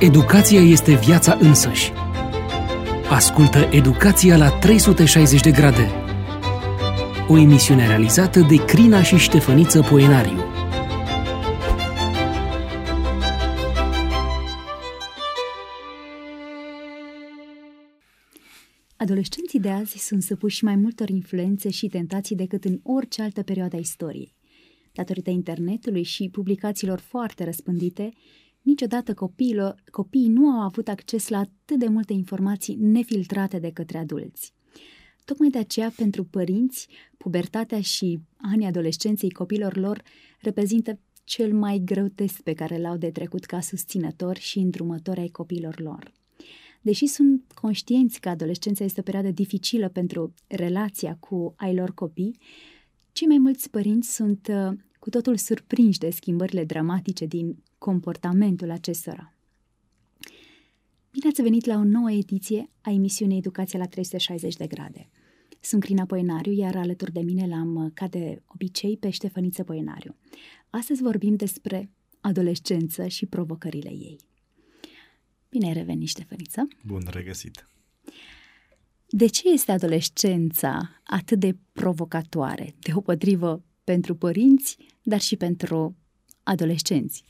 Educația este viața însăși. Ascultă Educația la 360 de grade. O emisiune realizată de Crina și Ștefăniță Poenariu. Adolescenții de azi sunt supuși mai multor influențe și tentații decât în orice altă perioadă a istoriei. Datorită internetului și publicațiilor foarte răspândite, niciodată copiilor, copiii nu au avut acces la atât de multe informații nefiltrate de către adulți. Tocmai de aceea, pentru părinți, pubertatea și anii adolescenței copilor lor reprezintă cel mai greu test pe care l-au de trecut ca susținători și îndrumători ai copiilor lor. Deși sunt conștienți că adolescența este o perioadă dificilă pentru relația cu ai lor copii, cei mai mulți părinți sunt uh, cu totul surprinși de schimbările dramatice din comportamentul acestora. Bine ați venit la o nouă ediție a emisiunii Educația la 360 de grade. Sunt Crina Poenariu, iar alături de mine l-am, uh, ca de obicei, pe Ștefăniță Poenariu. Astăzi vorbim despre adolescență și provocările ei. Bine ai revenit, Ștefăniță! Bun regăsit! De ce este adolescența atât de provocatoare, deopotrivă pentru părinți, dar și pentru adolescenți?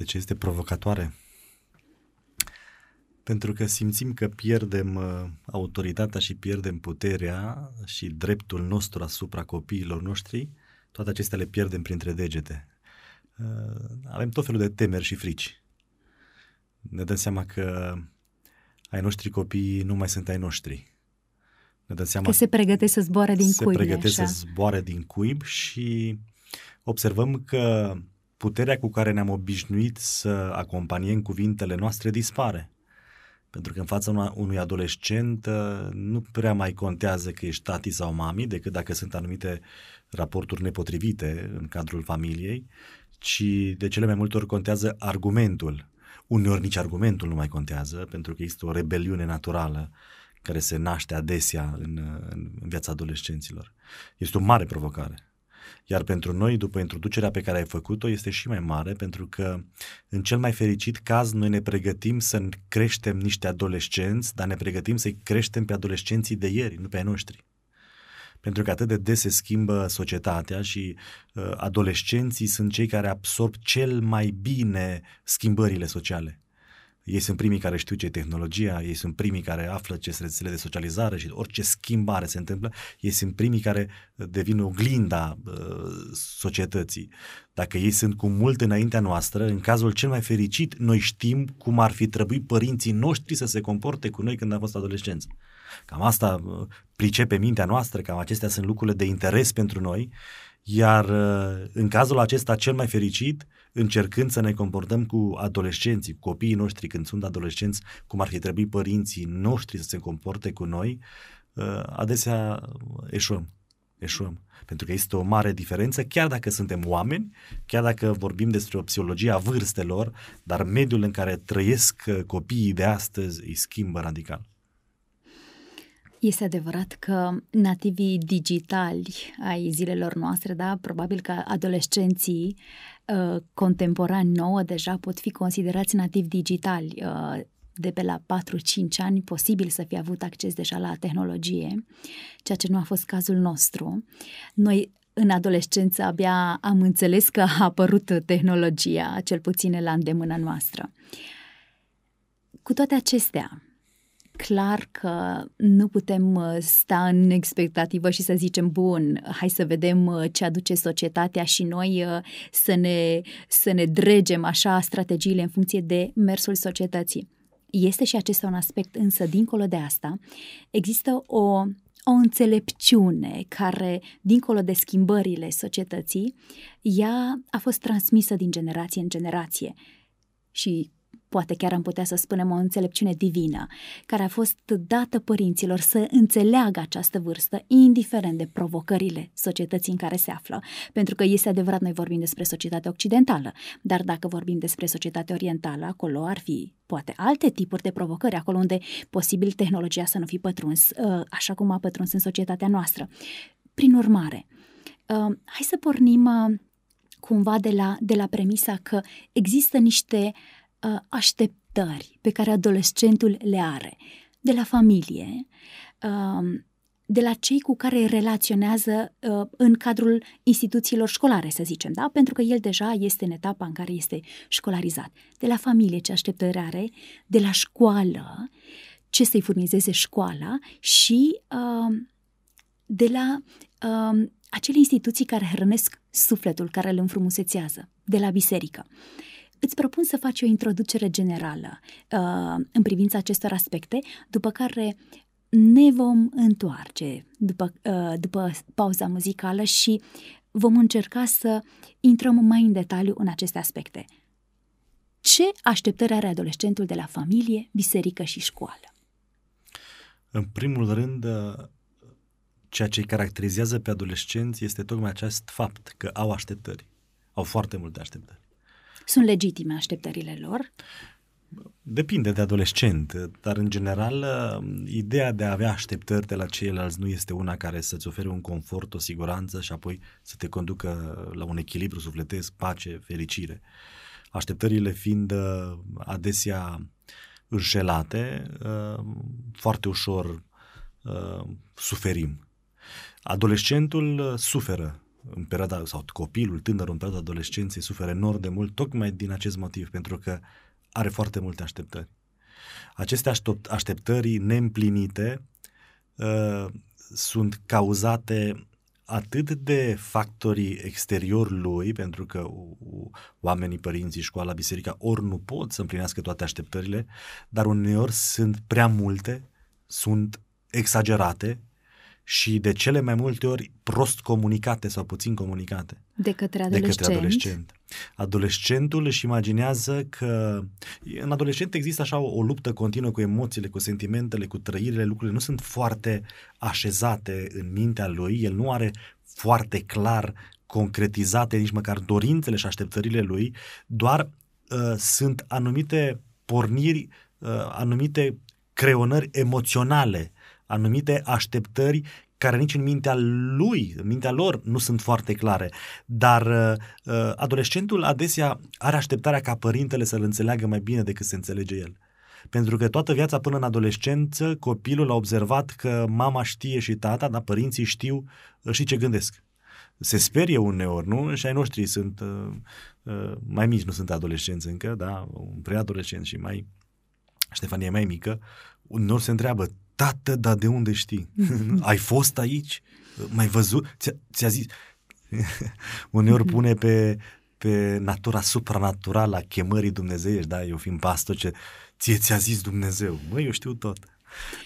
De ce este provocatoare? Pentru că simțim că pierdem uh, autoritatea și pierdem puterea și dreptul nostru asupra copiilor noștri, toate acestea le pierdem printre degete. Uh, avem tot felul de temeri și frici. Ne dăm seama că ai noștri copii nu mai sunt ai noștri. Ne dăm seama că se pregătesc să zboare din se cuib. Se pregătesc așa. să zboare din cuib și observăm că puterea cu care ne-am obișnuit să acompaniem cuvintele noastre dispare. Pentru că în fața unui adolescent uh, nu prea mai contează că ești tati sau mami, decât dacă sunt anumite raporturi nepotrivite în cadrul familiei, ci de cele mai multe ori contează argumentul. Uneori nici argumentul nu mai contează, pentru că există o rebeliune naturală care se naște adesea în, în viața adolescenților. Este o mare provocare. Iar pentru noi, după introducerea pe care ai făcut-o, este și mai mare, pentru că în cel mai fericit caz noi ne pregătim să creștem niște adolescenți, dar ne pregătim să-i creștem pe adolescenții de ieri, nu pe ai noștri. Pentru că atât de des se schimbă societatea și uh, adolescenții sunt cei care absorb cel mai bine schimbările sociale ei sunt primii care știu ce e tehnologia, ei sunt primii care află ce sunt rețele de socializare și orice schimbare se întâmplă, ei sunt primii care devin oglinda uh, societății. Dacă ei sunt cu mult înaintea noastră, în cazul cel mai fericit, noi știm cum ar fi trebuit părinții noștri să se comporte cu noi când am fost adolescenți. Cam asta uh, pricepe mintea noastră, cam acestea sunt lucrurile de interes pentru noi, iar uh, în cazul acesta cel mai fericit, încercând să ne comportăm cu adolescenții, cu copiii noștri când sunt adolescenți, cum ar fi trebuit părinții noștri să se comporte cu noi, uh, adesea eșuăm. Eșuăm. Pentru că este o mare diferență, chiar dacă suntem oameni, chiar dacă vorbim despre o psihologie a vârstelor, dar mediul în care trăiesc uh, copiii de astăzi îi schimbă radical. Este adevărat că nativii digitali ai zilelor noastre, da, probabil că adolescenții uh, contemporani nouă deja pot fi considerați nativi digitali. Uh, de pe la 4-5 ani posibil să fie avut acces deja la tehnologie, ceea ce nu a fost cazul nostru. Noi în adolescență abia am înțeles că a apărut tehnologia, cel puțin la îndemâna noastră. Cu toate acestea, clar că nu putem uh, sta în expectativă și să zicem, bun, hai să vedem uh, ce aduce societatea și noi uh, să ne, să ne dregem așa strategiile în funcție de mersul societății. Este și acesta un aspect, însă, dincolo de asta, există o, o înțelepciune care, dincolo de schimbările societății, ea a fost transmisă din generație în generație. Și poate chiar am putea să spunem o înțelepciune divină, care a fost dată părinților să înțeleagă această vârstă, indiferent de provocările societății în care se află. Pentru că este adevărat, noi vorbim despre societatea occidentală, dar dacă vorbim despre societatea orientală, acolo ar fi poate alte tipuri de provocări, acolo unde posibil tehnologia să nu fi pătruns, uh, așa cum a pătruns în societatea noastră. Prin urmare, uh, hai să pornim uh, cumva de la, de la premisa că există niște uh, așteptări pe care adolescentul le are de la familie, uh, de la cei cu care relaționează uh, în cadrul instituțiilor școlare, să zicem, da? Pentru că el deja este în etapa în care este școlarizat. De la familie ce așteptări are, de la școală, ce să-i furnizeze școala și uh, de la uh, acele instituții care hrănesc sufletul, care îl înfrumusețează, de la biserică. Îți propun să faci o introducere generală uh, în privința acestor aspecte, după care ne vom întoarce după, uh, după pauza muzicală și vom încerca să intrăm mai în detaliu în aceste aspecte. Ce așteptări are adolescentul de la familie, biserică și școală? În primul rând, uh, ceea ce îi caracterizează pe adolescenți este tocmai acest fapt că au așteptări. Au foarte multe așteptări. Sunt legitime așteptările lor? Depinde de adolescent, dar în general ideea de a avea așteptări de la ceilalți nu este una care să-ți ofere un confort, o siguranță și apoi să te conducă la un echilibru sufletesc, pace, fericire. Așteptările fiind uh, adesea înșelate, uh, foarte ușor uh, suferim. Adolescentul suferă în perioada, sau copilul, tânărul în perioada adolescenței suferă enorm de mult, tocmai din acest motiv, pentru că are foarte multe așteptări. Aceste așteptări neîmplinite uh, sunt cauzate atât de factorii exterior lui, pentru că oamenii, părinții, școala, biserica, ori nu pot să împlinească toate așteptările, dar uneori sunt prea multe, sunt exagerate și de cele mai multe ori prost comunicate sau puțin comunicate. De către adolescent. De către adolescent. Adolescentul își imaginează că în adolescent există așa o, o luptă continuă cu emoțiile, cu sentimentele, cu trăirile, lucrurile nu sunt foarte așezate în mintea lui, el nu are foarte clar concretizate nici măcar dorințele și așteptările lui, doar uh, sunt anumite porniri, uh, anumite creionări emoționale anumite așteptări care nici în mintea lui, în mintea lor, nu sunt foarte clare. Dar uh, uh, adolescentul adesea are așteptarea ca părintele să-l înțeleagă mai bine decât se înțelege el. Pentru că toată viața până în adolescență, copilul a observat că mama știe și tata, dar părinții știu uh, și ce gândesc. Se sperie uneori, nu? Și ai noștri sunt uh, uh, mai mici, nu sunt adolescenți încă, da? Un preadolescent și mai... Ștefania e mai mică, uneori se întreabă, Tată, dar de unde știi? Ai fost aici? Mai văzut? Ți-a, ți-a zis? Uneori pune pe, pe natura supranaturală a chemării dumnezeiești, da? Eu fiind pastor, ce ție ți-a zis Dumnezeu. Măi, eu știu tot.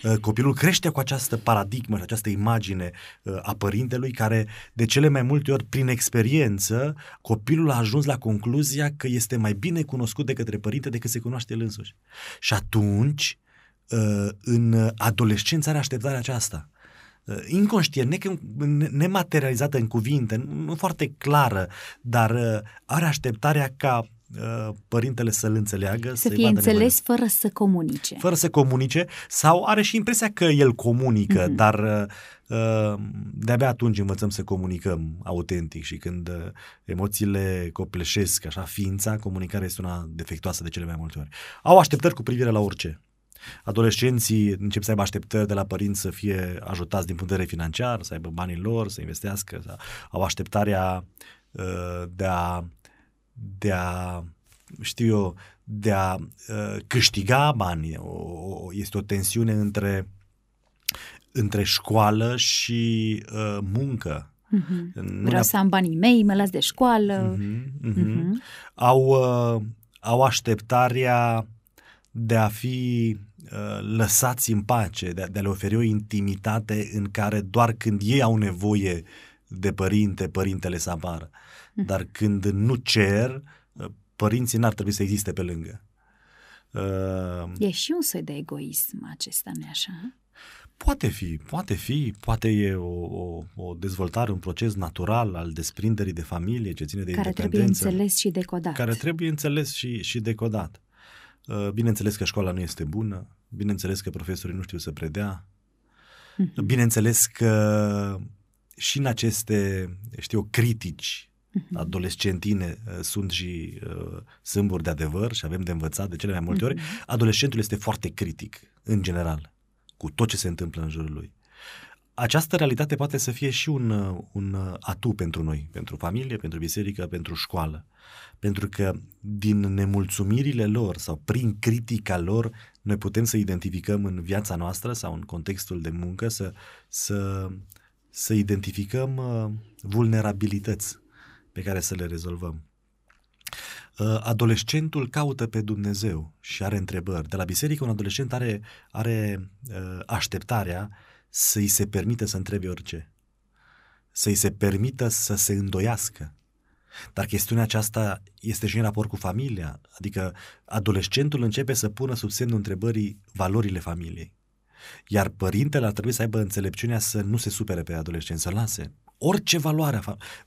Uh, copilul crește cu această paradigmă și această imagine uh, a părintelui care de cele mai multe ori prin experiență copilul a ajuns la concluzia că este mai bine cunoscut de către părinte decât se cunoaște el însuși. Și atunci Uh, în adolescență are așteptarea aceasta. Uh, inconștient, nematerializată în cuvinte, nu foarte clară, dar uh, are așteptarea ca părintele să-l înțeleagă. Să fie înțeles nevoie. fără să comunice. Fără să comunice sau are și impresia că el comunică, mm-hmm. dar de-abia atunci învățăm să comunicăm autentic și când emoțiile copleșesc așa ființa, comunicarea este una defectuoasă de cele mai multe ori. Au așteptări cu privire la orice adolescenții încep să aibă așteptări de la părinți să fie ajutați din punct de vedere financiar, să aibă banii lor, să investească, să au așteptarea uh, de a, de a știu eu, de a uh, câștiga bani. O, este o tensiune între, între școală și uh, muncă. Mm-hmm. Vreau să am banii mei, mă las de școală. Mm-hmm, mm-hmm. Mm-hmm. Au, uh, au așteptarea de a fi uh, lăsați în pace, de a, de a le oferi o intimitate în care doar când ei au nevoie de părinte, părintele să apară. Mm. Dar când nu cer, uh, părinții n-ar trebui să existe pe lângă. Uh, e și un soi de egoism acesta, nu așa? Poate fi, poate fi, poate e o, o, o dezvoltare, un proces natural al desprinderii de familie ce ține de care independență. Care trebuie înțeles și decodat. Care trebuie înțeles și, și decodat. Uh, bineînțeles că școala nu este bună, bineînțeles că profesorii nu știu să predea, mhm. bineînțeles că și în aceste, știu, critici uh-huh. adolescentine uh, sunt și uh, sâmburi de adevăr și avem de învățat de cele mai multe uh-huh. ori, adolescentul este foarte critic, în general, cu tot ce se întâmplă în jurul lui. Această realitate poate să fie și un, uh, un atu pentru noi, pentru familie, pentru biserică, pentru școală. Pentru că din nemulțumirile lor sau prin critica lor, noi putem să identificăm în viața noastră sau în contextul de muncă să, să, să identificăm uh, vulnerabilități pe care să le rezolvăm. Uh, adolescentul caută pe Dumnezeu și are întrebări. De la biserică un adolescent are, are uh, așteptarea să-i se permită să întrebe orice. Să-i se permită să se îndoiască. Dar chestiunea aceasta este și în raport cu familia, adică adolescentul începe să pună sub semnul întrebării valorile familiei. Iar părintele ar trebui să aibă înțelepciunea să nu se supere pe adolescent, să lase. Orice valoare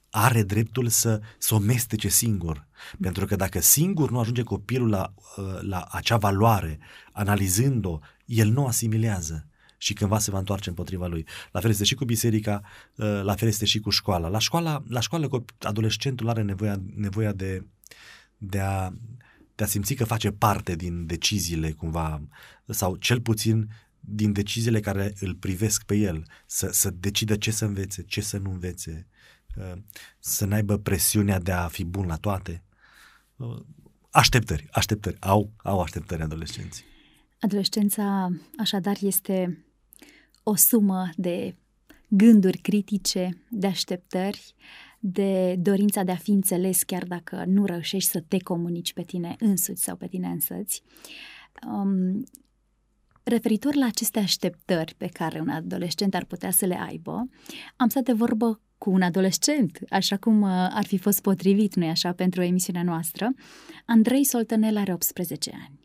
are dreptul să, să o mestece singur. Pentru că dacă singur nu ajunge copilul la, la acea valoare, analizând-o, el nu asimilează și cândva se va întoarce împotriva lui. La fel este și cu biserica, uh, la fel este și cu școala. La școală, la școală adolescentul are nevoia, nevoia de, de, a, de a simți că face parte din deciziile cumva, sau cel puțin din deciziile care îl privesc pe el, să, să decidă ce să învețe, ce să nu învețe, uh, să n-aibă presiunea de a fi bun la toate. Uh, așteptări, așteptări, au, au așteptări adolescenții. Adolescența, așadar, este o sumă de gânduri critice, de așteptări, de dorința de a fi înțeles chiar dacă nu reușești să te comunici pe tine însuți sau pe tine însăți. Um, referitor la aceste așteptări pe care un adolescent ar putea să le aibă, am stat de vorbă cu un adolescent, așa cum uh, ar fi fost potrivit, nu-i așa, pentru emisiunea noastră. Andrei Soltănel are 18 ani.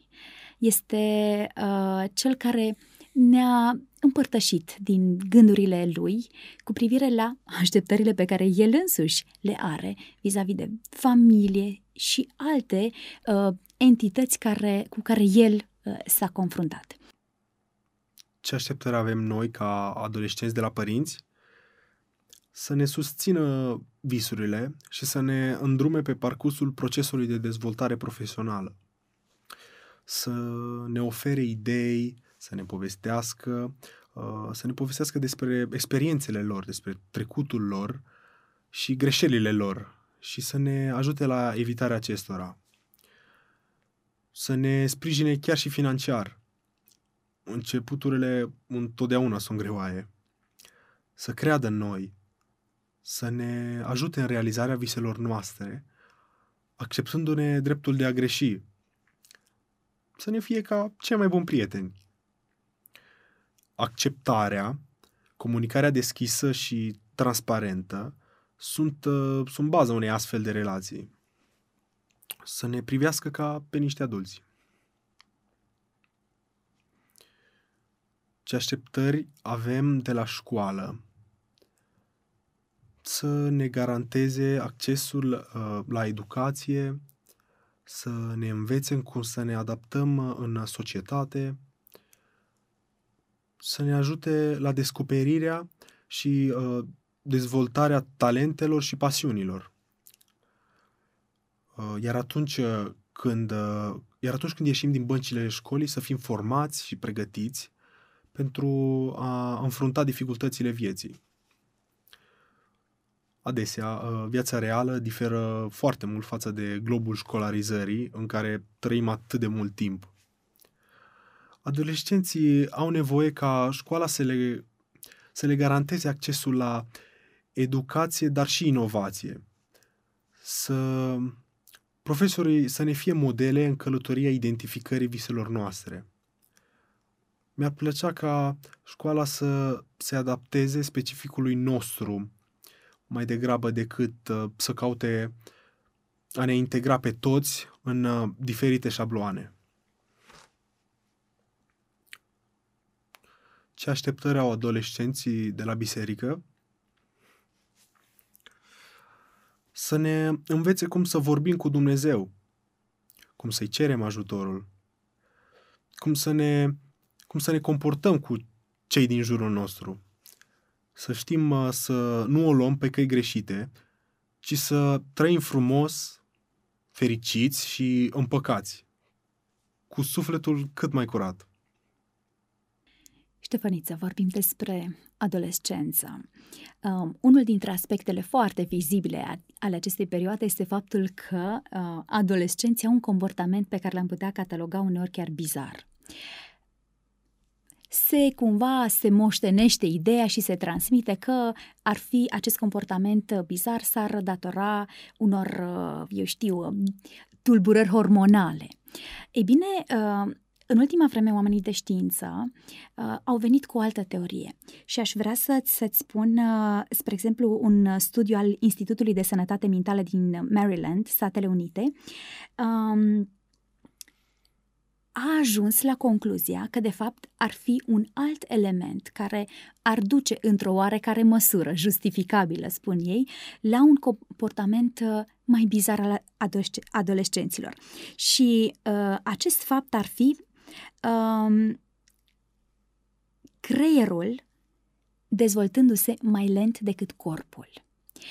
Este uh, cel care ne-a împărtășit din gândurile lui cu privire la așteptările pe care el însuși le are vis-a-vis de familie și alte uh, entități care, cu care el uh, s-a confruntat. Ce așteptări avem noi ca adolescenți de la părinți? Să ne susțină visurile și să ne îndrume pe parcursul procesului de dezvoltare profesională. Să ne ofere idei, să ne povestească, uh, să ne povestească despre experiențele lor, despre trecutul lor și greșelile lor și să ne ajute la evitarea acestora. Să ne sprijine chiar și financiar. Începuturile întotdeauna sunt greoaie. Să creadă în noi, să ne ajute în realizarea viselor noastre, acceptându-ne dreptul de a greși, să ne fie ca cei mai buni prieteni acceptarea, comunicarea deschisă și transparentă sunt, uh, sunt baza unei astfel de relații. Să ne privească ca pe niște adulți. Ce așteptări avem de la școală? Să ne garanteze accesul uh, la educație, să ne învețe cum să ne adaptăm uh, în societate, să ne ajute la descoperirea și uh, dezvoltarea talentelor și pasiunilor. Uh, iar atunci uh, când uh, iar atunci când ieșim din băncile școlii să fim formați și pregătiți pentru a înfrunta dificultățile vieții. Adesea, uh, viața reală diferă foarte mult față de globul școlarizării în care trăim atât de mult timp adolescenții au nevoie ca școala să le, să le garanteze accesul la educație, dar și inovație. Să profesorii să ne fie modele în călătoria identificării viselor noastre. Mi-ar plăcea ca școala să se adapteze specificului nostru mai degrabă decât uh, să caute a ne integra pe toți în uh, diferite șabloane. Ce așteptări au adolescenții de la biserică, să ne învețe cum să vorbim cu Dumnezeu, cum să-i cerem ajutorul, cum să ne, cum să ne comportăm cu cei din jurul nostru. Să știm să nu o luăm pe căi greșite ci să trăim frumos, fericiți și împăcați, cu sufletul cât mai curat. Ștefăniță, vorbim despre adolescență. Um, unul dintre aspectele foarte vizibile ale acestei perioade este faptul că uh, adolescenții au un comportament pe care l-am putea cataloga uneori chiar bizar. Se cumva se moștenește ideea și se transmite că ar fi acest comportament bizar s-ar datora unor, uh, eu știu, tulburări hormonale. Ei bine, uh, în ultima vreme, oamenii de știință uh, au venit cu o altă teorie și aș vrea să-ți, să-ți spun, uh, spre exemplu, un studiu al Institutului de Sănătate Mentală din Maryland, Statele Unite, um, a ajuns la concluzia că, de fapt, ar fi un alt element care ar duce într-o oarecare măsură, justificabilă, spun ei, la un comportament uh, mai bizar al adolescenților. Și uh, acest fapt ar fi um, creierul dezvoltându-se mai lent decât corpul.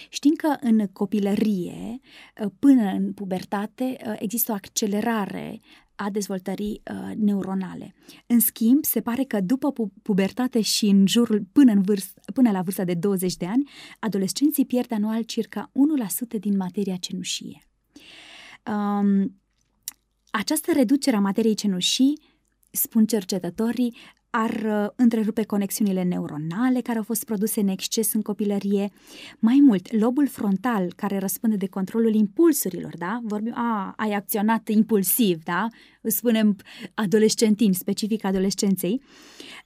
Știm că în copilărie, uh, până în pubertate, uh, există o accelerare a dezvoltării uh, neuronale. În schimb, se pare că după pubertate și în jurul până, în vârst, până la vârsta de 20 de ani, adolescenții pierd anual circa 1% din materia cenușie. Um, această reducere a materiei cenușii spun cercetătorii, ar uh, întrerupe conexiunile neuronale care au fost produse în exces în copilărie. Mai mult, lobul frontal care răspunde de controlul impulsurilor, da? Vorbim, a, ai acționat impulsiv, da? Spunem adolescentin, specific adolescenței.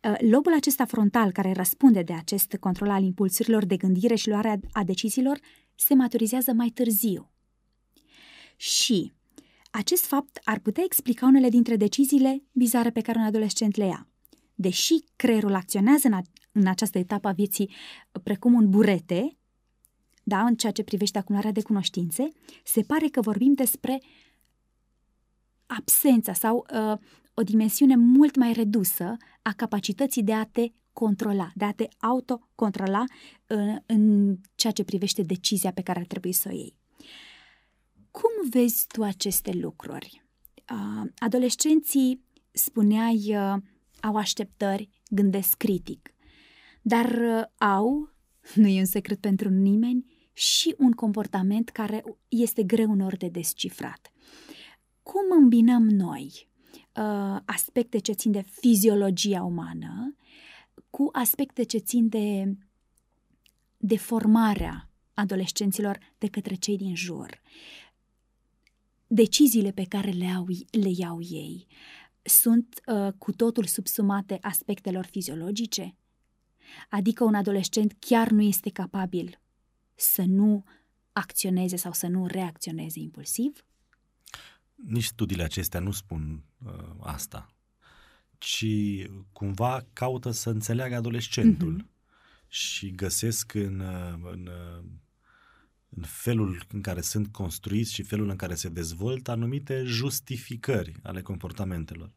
Uh, lobul acesta frontal care răspunde de acest control al impulsurilor de gândire și luarea a deciziilor se maturizează mai târziu. Și acest fapt ar putea explica unele dintre deciziile bizare pe care un adolescent le ia. Deși creierul acționează în, a, în această etapă a vieții precum un burete, da, în ceea ce privește acumularea de cunoștințe, se pare că vorbim despre absența sau uh, o dimensiune mult mai redusă a capacității de a te controla, de a te autocontrola uh, în ceea ce privește decizia pe care ar trebui să o iei. Cum vezi tu aceste lucruri? Adolescenții, spuneai, au așteptări, gândesc critic, dar au, nu e un secret pentru nimeni, și un comportament care este greu unor de descifrat. Cum îmbinăm noi aspecte ce țin de fiziologia umană cu aspecte ce țin de, de formarea adolescenților de către cei din jur deciziile pe care le, au, le iau ei sunt uh, cu totul subsumate aspectelor fiziologice? Adică un adolescent chiar nu este capabil să nu acționeze sau să nu reacționeze impulsiv? Nici studiile acestea nu spun uh, asta, ci cumva caută să înțeleagă adolescentul mm-hmm. și găsesc în, uh, în uh, în felul în care sunt construiți și felul în care se dezvoltă anumite justificări ale comportamentelor.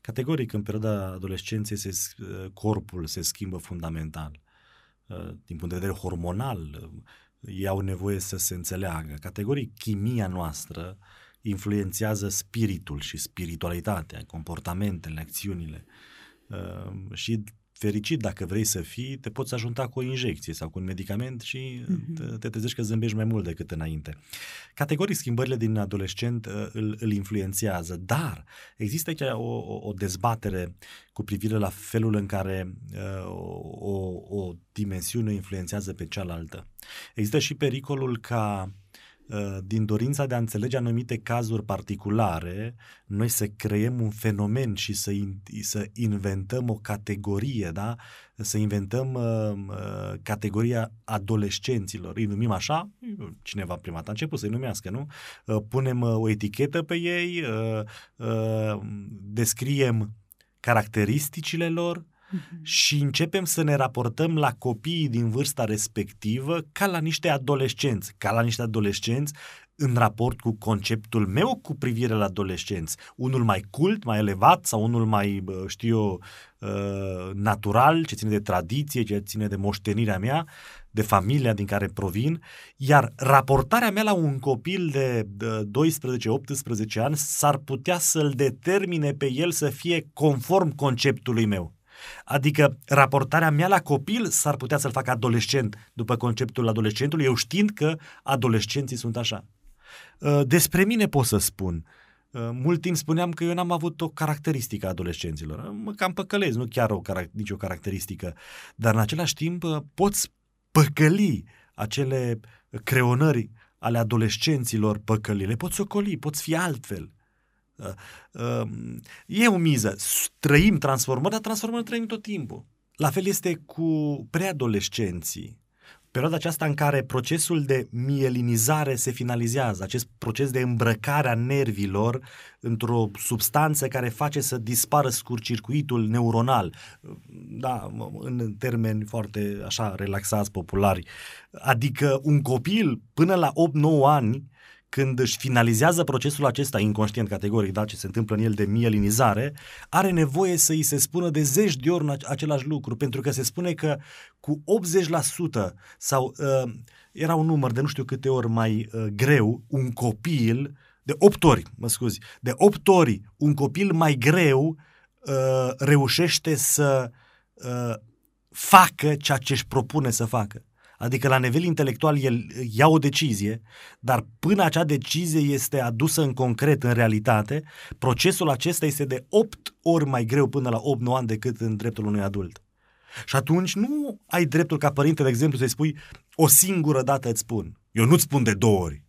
Categoric, în perioada adolescenței, se, corpul se schimbă fundamental. Uh, din punct de vedere hormonal, ei au nevoie să se înțeleagă. Categoric, chimia noastră influențează spiritul și spiritualitatea, comportamentele, acțiunile. Uh, și fericit dacă vrei să fii, te poți ajunta cu o injecție sau cu un medicament și mm-hmm. te, te trezești că zâmbești mai mult decât înainte. Categoric, schimbările din adolescent uh, îl, îl influențează, dar există aici o, o, o dezbatere cu privire la felul în care uh, o, o dimensiune influențează pe cealaltă. Există și pericolul ca Uh, din dorința de a înțelege anumite cazuri particulare, noi să creăm un fenomen și să, in, să inventăm o categorie, da? să inventăm uh, uh, categoria adolescenților. Îi numim așa, cineva prima dată a început să-i numească, nu? Uh, punem uh, o etichetă pe ei, uh, uh, descriem caracteristicile lor, Mhm. și începem să ne raportăm la copiii din vârsta respectivă ca la niște adolescenți, ca la niște adolescenți în raport cu conceptul meu cu privire la adolescenți. Unul mai cult, mai elevat sau unul mai, știu eu, uh, natural, ce ține de tradiție, ce ține de moștenirea mea, de familia din care provin, iar raportarea mea la un copil de 12-18 ani s-ar putea să-l determine pe el să fie conform conceptului meu. Adică raportarea mea la copil s-ar putea să-l facă adolescent după conceptul adolescentului, eu știind că adolescenții sunt așa. Uh, despre mine pot să spun. Uh, mult timp spuneam că eu n-am avut o caracteristică a adolescenților. Mă cam păcălez, nu chiar o, nicio caracteristică. Dar în același timp uh, poți păcăli acele creonări ale adolescenților păcăli. Le poți ocoli, poți fi altfel. E o miză. Trăim transformări, dar transformări trăim tot timpul. La fel este cu preadolescenții perioada aceasta în care procesul de mielinizare se finalizează, acest proces de îmbrăcare a nervilor într-o substanță care face să dispară scurcircuitul neuronal, da, în termeni foarte așa relaxați, populari, adică un copil până la 8-9 ani când își finalizează procesul acesta inconștient categoric, da, ce se întâmplă în el de mielinizare, are nevoie să îi se spună de zeci de ori același lucru, pentru că se spune că cu 80% sau uh, era un număr de nu știu câte ori mai uh, greu, un copil, de 8 ori, mă scuzi, de 8 ori un copil mai greu uh, reușește să uh, facă ceea ce își propune să facă. Adică la nivel intelectual el ia o decizie, dar până acea decizie este adusă în concret, în realitate, procesul acesta este de 8 ori mai greu până la 8-9 ani decât în dreptul unui adult. Și atunci nu ai dreptul ca părinte, de exemplu, să-i spui o singură dată îți spun. Eu nu-ți spun de două ori.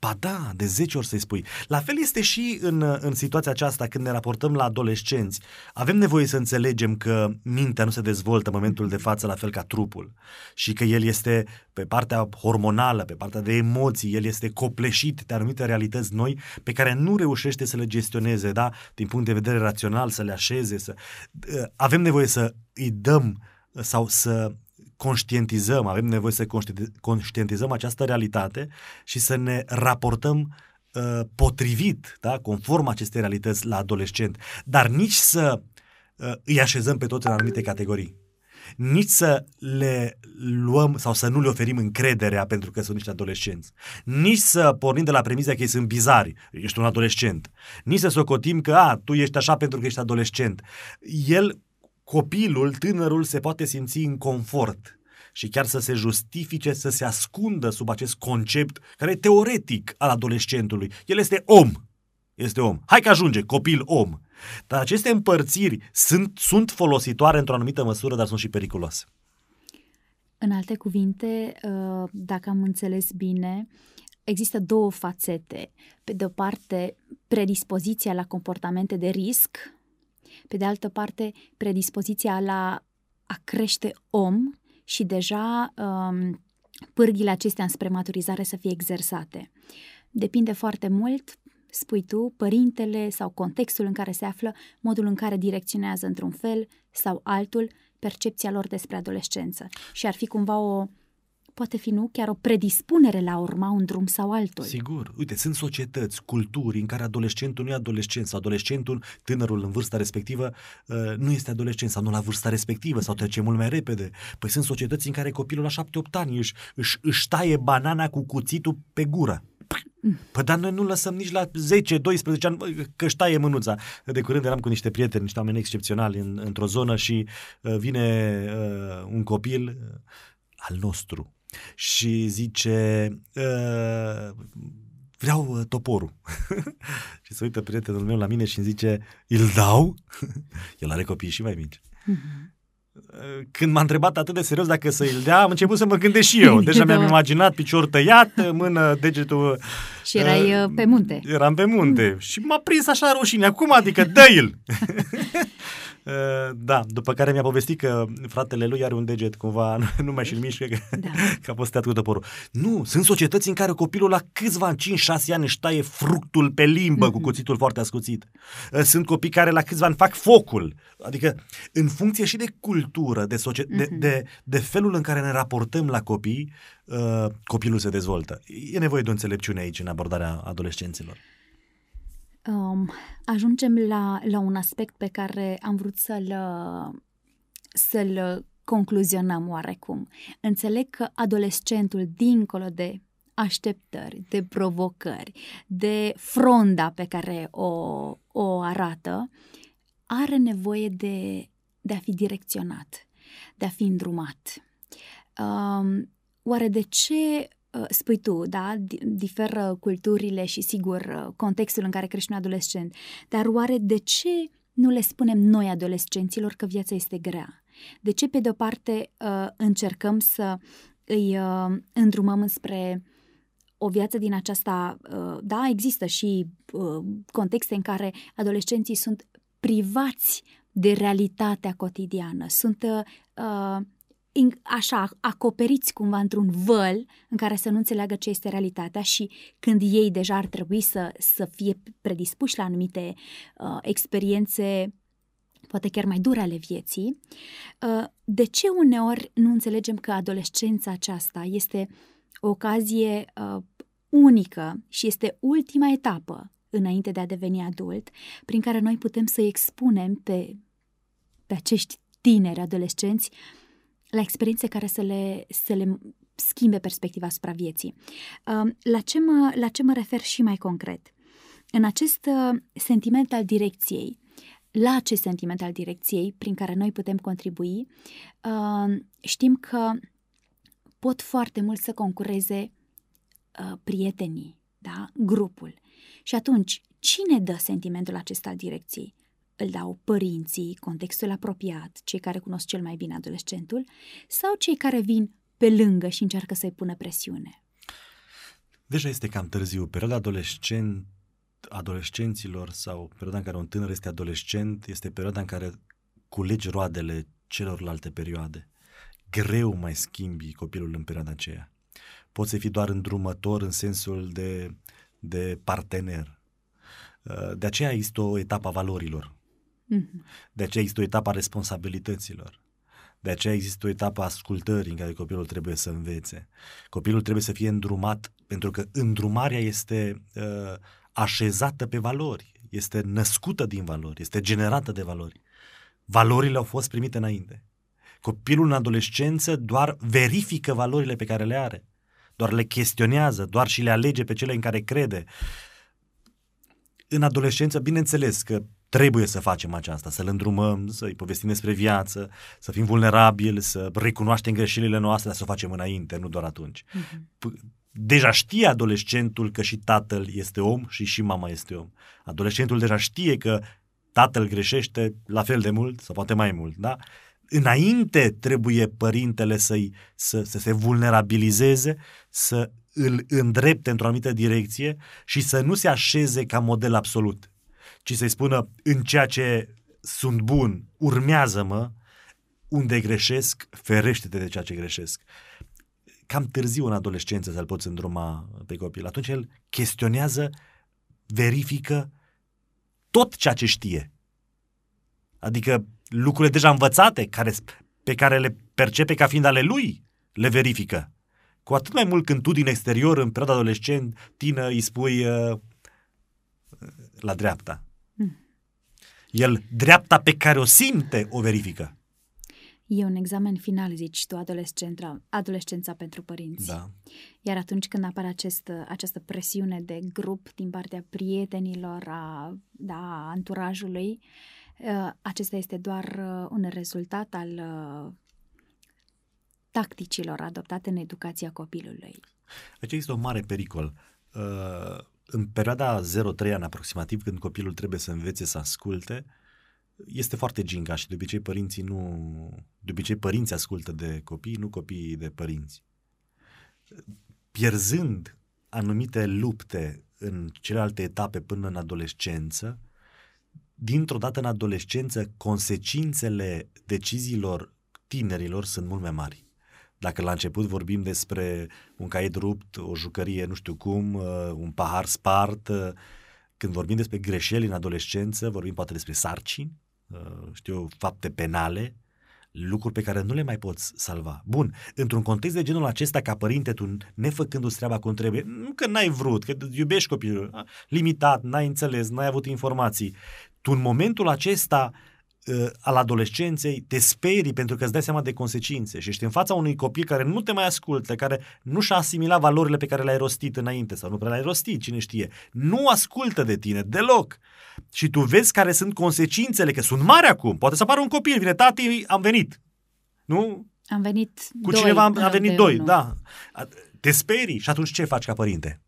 Ba da, de 10 ori să-i spui. La fel este și în, în situația aceasta când ne raportăm la adolescenți. Avem nevoie să înțelegem că mintea nu se dezvoltă în momentul de față la fel ca trupul și că el este pe partea hormonală, pe partea de emoții, el este copleșit de anumite realități noi pe care nu reușește să le gestioneze, da, din punct de vedere rațional, să le așeze, să avem nevoie să îi dăm sau să conștientizăm, avem nevoie să conștientizăm această realitate și să ne raportăm uh, potrivit, da, conform acestei realități la adolescent, dar nici să uh, îi așezăm pe toți în anumite categorii. Nici să le luăm sau să nu le oferim încrederea pentru că sunt niște adolescenți. Nici să pornim de la premisa că ei sunt bizari, ești un adolescent. Nici să socotim că, a, tu ești așa pentru că ești adolescent. El copilul, tânărul se poate simți în confort și chiar să se justifice, să se ascundă sub acest concept care e teoretic al adolescentului. El este om. Este om. Hai că ajunge, copil om. Dar aceste împărțiri sunt, sunt folositoare într-o anumită măsură, dar sunt și periculoase. În alte cuvinte, uh, dacă am înțeles bine, există două fațete. Pe de o parte, predispoziția la comportamente de risc, pe de altă parte, predispoziția la a crește om și deja um, pârghile acestea înspre maturizare să fie exersate. Depinde foarte mult, spui tu, părintele sau contextul în care se află, modul în care direcționează într-un fel sau altul percepția lor despre adolescență. Și ar fi cumva o poate fi nu chiar o predispunere la a urma un drum sau altul. Sigur. Uite, sunt societăți, culturi în care adolescentul nu e adolescent sau adolescentul, tânărul în vârsta respectivă, uh, nu este adolescent sau nu la vârsta respectivă sau trece mult mai repede. Păi sunt societăți în care copilul la 7-8 ani își, își, își taie banana cu cuțitul pe gură. Păi dar noi nu lăsăm nici la 10-12 ani că își taie mânuța. De curând eram cu niște prieteni, niște oameni excepționali în, într-o zonă și uh, vine uh, un copil uh, al nostru, și zice ă, vreau uh, toporul. și se uită prietenul meu la mine și îmi zice îl dau? El are copii și mai mici. Mhm. Când m-a întrebat atât de serios dacă să îl dea, am început să mă gândesc și eu. Deja mi-am imaginat picior tăiat, mână, degetul... Și erai uh, pe munte. Eram pe munte. Mm. Și m-a prins așa rușine. Acum, adică, dă-l! Uh, da, după care mi-a povestit că fratele lui are un deget cumva, nu mai și mișcă, că, da. că a fost tăiat cu tăporul. Nu, sunt societăți în care copilul la câțiva ani, 5-6 ani își taie fructul pe limbă mm-hmm. cu mhm. cuțitul foarte ascuțit. Uh, sunt copii care la câțiva ani fac focul. Adică în funcție și de cultură, de, socie- mm-hmm. de, mhm. de, de felul în care ne raportăm la copii, uh, copilul se dezvoltă. E nevoie de o înțelepciune aici în abordarea adolescenților um, ajungem la, la un aspect pe care am vrut să-l, să-l concluzionăm oarecum. Înțeleg că adolescentul, dincolo de așteptări, de provocări, de fronda pe care o, o arată, are nevoie de, de a fi direcționat, de a fi îndrumat. Um, oare de ce Uh, spui tu, da, diferă culturile și, sigur, uh, contextul în care crești un adolescent, dar oare de ce nu le spunem noi adolescenților că viața este grea? De ce, pe de-o parte, uh, încercăm să îi îndrumăm spre o viață din aceasta, da, există și contexte în care adolescenții sunt privați de realitatea cotidiană, sunt așa, acoperiți cumva într-un văl în care să nu înțeleagă ce este realitatea și când ei deja ar trebui să, să fie predispuși la anumite uh, experiențe poate chiar mai dure ale vieții, uh, de ce uneori nu înțelegem că adolescența aceasta este o ocazie uh, unică și este ultima etapă înainte de a deveni adult, prin care noi putem să expunem pe, pe acești tineri adolescenți uh, la experiențe care să le, să le schimbe perspectiva asupra vieții. Um, la ce, mă, la ce mă refer și mai concret? În acest uh, sentiment al direcției, la acest sentiment al direcției prin care noi putem contribui, um, știm că pot foarte mult să concureze uh, prietenii, da? grupul. Și atunci, cine dă sentimentul acesta al direcției? Îl dau părinții, contextul apropiat, cei care cunosc cel mai bine adolescentul, sau cei care vin pe lângă și încearcă să-i pună presiune? Deja este cam târziu. Perioada adolescent, adolescenților sau perioada în care un tânăr este adolescent este perioada în care culegi roadele celorlalte perioade. Greu mai schimbi copilul în perioada aceea. Poți să fii doar îndrumător în sensul de, de partener. De aceea există o etapă a valorilor Mm-hmm. De aceea există o etapă a responsabilităților. De aceea există o etapă a ascultării în care copilul trebuie să învețe. Copilul trebuie să fie îndrumat, pentru că îndrumarea este uh, așezată pe valori, este născută din valori, este generată de valori. Valorile au fost primite înainte. Copilul în adolescență doar verifică valorile pe care le are, doar le chestionează, doar și le alege pe cele în care crede. În adolescență, bineînțeles că Trebuie să facem aceasta, să-l îndrumăm, să-i povestim despre viață, să fim vulnerabili, să recunoaștem greșelile noastre, dar să o facem înainte, nu doar atunci. Uh-huh. Deja știe adolescentul că și tatăl este om și și mama este om. Adolescentul deja știe că tatăl greșește la fel de mult sau poate mai mult, da? Înainte trebuie părintele să-i, să, să se vulnerabilizeze, să îl îndrepte într-o anumită direcție și să nu se așeze ca model absolut ci să-i spună în ceea ce sunt bun, urmează-mă, unde greșesc, ferește-te de ceea ce greșesc. Cam târziu în adolescență să-l poți îndruma pe copil. Atunci el chestionează, verifică tot ceea ce știe. Adică lucrurile deja învățate, care, pe care le percepe ca fiind ale lui, le verifică. Cu atât mai mult când tu din exterior, în perioada adolescentină, îi spui uh, la dreapta. El, dreapta pe care o simte, o verifică. E un examen final, zici tu, adolescența, adolescența pentru părinți. Da. Iar atunci când apare acest, această presiune de grup din partea prietenilor, a, da, a anturajului, ă, acesta este doar ă, un rezultat al ă, tacticilor adoptate în educația copilului. Aici există un mare pericol în perioada 0-3 ani aproximativ, când copilul trebuie să învețe să asculte, este foarte gingaș și de obicei părinții nu... De obicei părinții ascultă de copii, nu copiii de părinți. Pierzând anumite lupte în celelalte etape până în adolescență, dintr-o dată în adolescență, consecințele deciziilor tinerilor sunt mult mai mari. Dacă la început vorbim despre un caiet rupt, o jucărie nu știu cum, uh, un pahar spart, uh, când vorbim despre greșeli în adolescență, vorbim poate despre sarcini, uh, știu fapte penale, lucruri pe care nu le mai poți salva. Bun, într-un context de genul acesta, ca părinte, tu nefăcându-ți treaba cum trebuie, nu că n-ai vrut, că iubești copilul, limitat, n-ai înțeles, n-ai avut informații, tu în momentul acesta uh, al adolescenței te sperii pentru că îți dai seama de consecințe și ești în fața unui copil care nu te mai ascultă, care nu și-a asimilat valorile pe care le-ai rostit înainte sau nu prea le-ai rostit, cine știe. Nu ascultă de tine deloc. Și tu vezi care sunt consecințele, că sunt mari acum. Poate să apară un copil, vine tati, am venit. Nu? Am venit Cu doi, cineva am, am venit doi, unul. da. Te sperii și atunci ce faci ca părinte?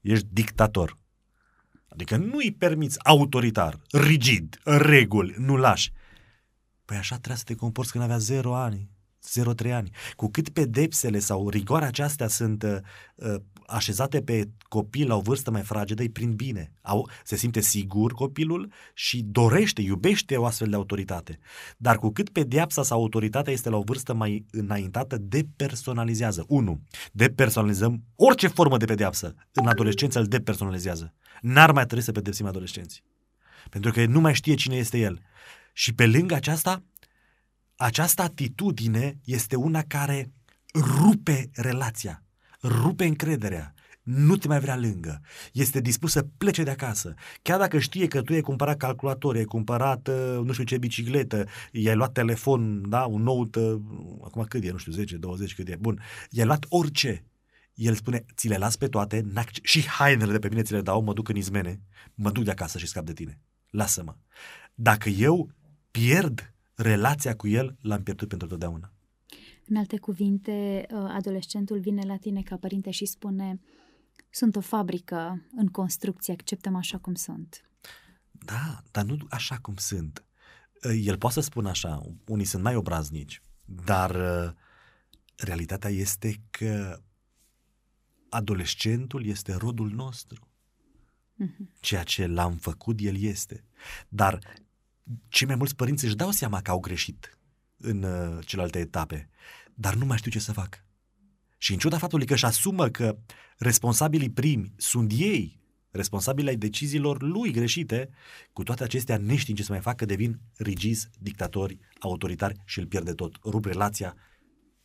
Ești dictator. Adică nu îi permiți autoritar, rigid, în reguli, nu lași. Păi așa trebuie să te comporți când avea 0 ani, 0-3 ani. Cu cât pedepsele sau rigoarea acestea sunt uh, uh, așezate pe copil la o vârstă mai fragedă, îi prind bine. Au, se simte sigur copilul și dorește, iubește o astfel de autoritate. Dar cu cât pedeapsa sau autoritatea este la o vârstă mai înaintată, depersonalizează. 1. Depersonalizăm orice formă de pedeapsă. În adolescență îl depersonalizează. N-ar mai trebui să pedepsim adolescenții. Pentru că nu mai știe cine este el. Și pe lângă aceasta, această atitudine este una care rupe relația, rupe încrederea, nu te mai vrea lângă, este dispus să plece de acasă. Chiar dacă știe că tu ai cumpărat calculator, ai cumpărat uh, nu știu ce bicicletă, i-ai luat telefon, da, un nou, uh, acum cât e, nu știu, 10, 20, cât e, bun, i-ai luat orice, el spune, ți le las pe toate, și hainele de pe mine ți le dau, mă duc în izmene, mă duc de acasă și scap de tine. Lasă-mă. Dacă eu pierd relația cu el, l-am pierdut pentru totdeauna. În alte cuvinte, uh, adolescentul vine la tine ca părinte și spune sunt o fabrică în construcție, acceptăm așa cum sunt. Da, dar nu așa cum sunt. Uh, el poate să spună așa, unii sunt mai obraznici, dar uh, realitatea este că adolescentul este rodul nostru. Uh-huh. Ceea ce l-am făcut, el este. Dar cei mai mulți părinți își dau seama că au greșit în uh, celelalte etape, dar nu mai știu ce să fac. Și în ciuda faptului că își asumă că responsabilii primi sunt ei, responsabili ai deciziilor lui greșite, cu toate acestea neștiind ce să mai facă, devin rigizi, dictatori, autoritari și îl pierde tot, rup relația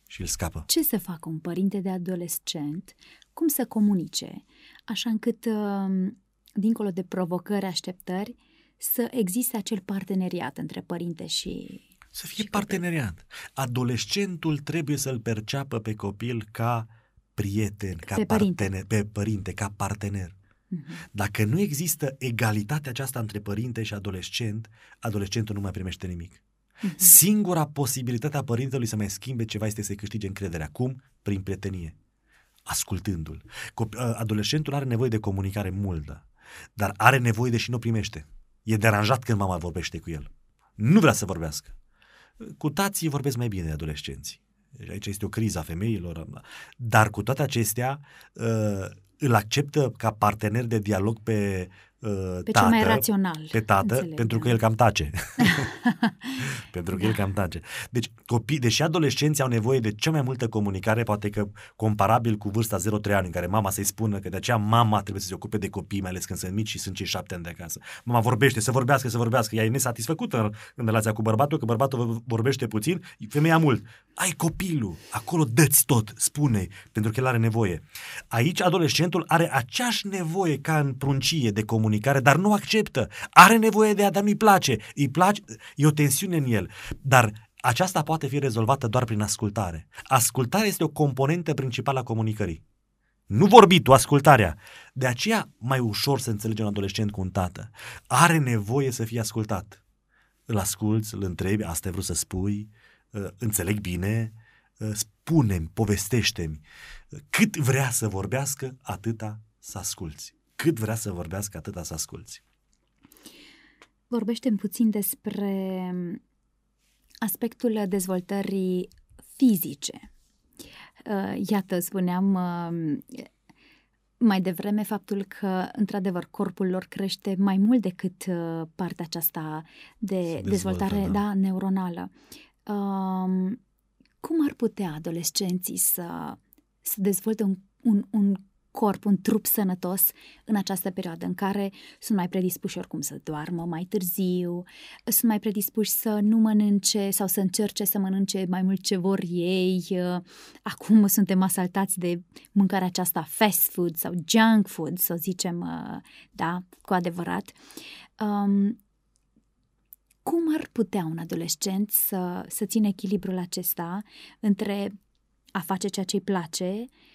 și îl scapă. Ce să facă un părinte de adolescent? Cum să comunice? Așa încât, uh, dincolo de provocări, așteptări, să existe acel parteneriat între părinte și Să fie și parteneriat. Copil. Adolescentul trebuie să-l perceapă pe copil ca prieten, ca pe partener, părinte. pe părinte, ca partener. Uh-huh. Dacă nu există egalitatea aceasta între părinte și adolescent, adolescentul nu mai primește nimic. Uh-huh. Singura posibilitate a părintelui să mai schimbe ceva este să-i câștige încrederea. Cum? Prin prietenie. Ascultându-l. Adolescentul are nevoie de comunicare multă, dar are nevoie de și nu primește. E deranjat când mama vorbește cu el. Nu vrea să vorbească. Cu tații vorbesc mai bine adolescenții. Aici este o criză a femeilor. Dar cu toate acestea, îl acceptă ca partener de dialog pe pe tată, cel mai rațional. Pe tată, înțeleg, pentru că el cam tace. pentru că da. el cam tace. Deci, copii, deși adolescenții au nevoie de cea mai multă comunicare, poate că comparabil cu vârsta 0-3 ani, în care mama să-i spună că de aceea mama trebuie să se ocupe de copii, mai ales când sunt mici și sunt cei șapte ani de acasă. Mama vorbește, să vorbească, să vorbească. Ea e nesatisfăcută în, în relația cu bărbatul, că bărbatul vorbește puțin, femeia mult. Ai copilul, acolo dă-ți tot, spune pentru că el are nevoie. Aici adolescentul are aceeași nevoie ca în pruncie de comunicare comunicare, dar nu acceptă. Are nevoie de ea, dar nu-i place. Îi place, e o tensiune în el. Dar aceasta poate fi rezolvată doar prin ascultare. Ascultarea este o componentă principală a comunicării. Nu vorbitul, ascultarea. De aceea mai ușor să înțelege un adolescent cu un tată. Are nevoie să fie ascultat. Îl asculți, îl întrebi, asta ai vrut să spui, uh, înțeleg bine, uh, spune-mi, povestește-mi. Cât vrea să vorbească, atâta să asculți cât vrea să vorbească, atâta să asculți. Vorbește puțin despre aspectul dezvoltării fizice. Uh, iată, spuneam, uh, mai devreme faptul că, într-adevăr, corpul lor crește mai mult decât uh, partea aceasta de dezvoltă, dezvoltare da. da, neuronală. Um, cum ar putea adolescenții să, să dezvolte un, un, un corp, un trup sănătos în această perioadă în care sunt mai predispuși oricum să doarmă mai târziu, sunt mai predispuși să nu mănânce sau să încerce să mănânce mai mult ce vor ei. Acum suntem asaltați de mâncarea aceasta fast food sau junk food, să zicem, da, cu adevărat. Um, cum ar putea un adolescent să, să țină echilibrul acesta între a face ceea ce îi place uh,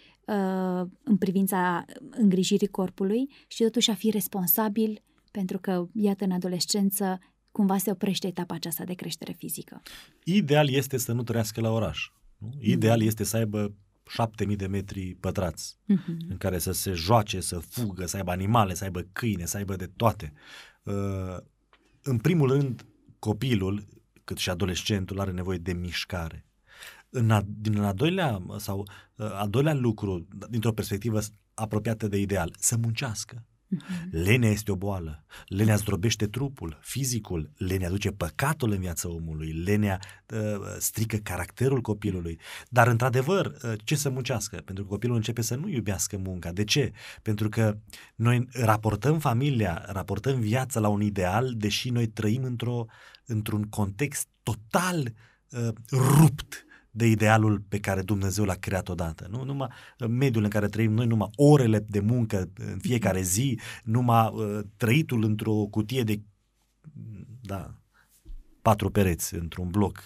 în privința îngrijirii corpului și totuși a fi responsabil pentru că, iată, în adolescență cumva se oprește etapa aceasta de creștere fizică. Ideal este să nu trăiască la oraș. Nu? Ideal mm-hmm. este să aibă 7000 de metri pătrați mm-hmm. în care să se joace, să fugă, să aibă animale, să aibă câine, să aibă de toate. Uh, în primul rând, copilul, cât și adolescentul, are nevoie de mișcare. În a, din al doilea sau uh, al doilea lucru, dintr-o perspectivă apropiată de ideal, să muncească. Uh-huh. Lenea este o boală. Lenea zdrobește trupul, fizicul. Lenea aduce păcatul în viața omului. Lenea uh, strică caracterul copilului. Dar, într-adevăr, uh, ce să muncească? Pentru că copilul începe să nu iubească munca. De ce? Pentru că noi raportăm familia, raportăm viața la un ideal, deși noi trăim într-o, într-un context total uh, rupt de idealul pe care Dumnezeu l-a creat odată. Nu? Numai mediul în care trăim noi, numai orele de muncă în fiecare zi, numai uh, trăitul într-o cutie de da, patru pereți într-un bloc.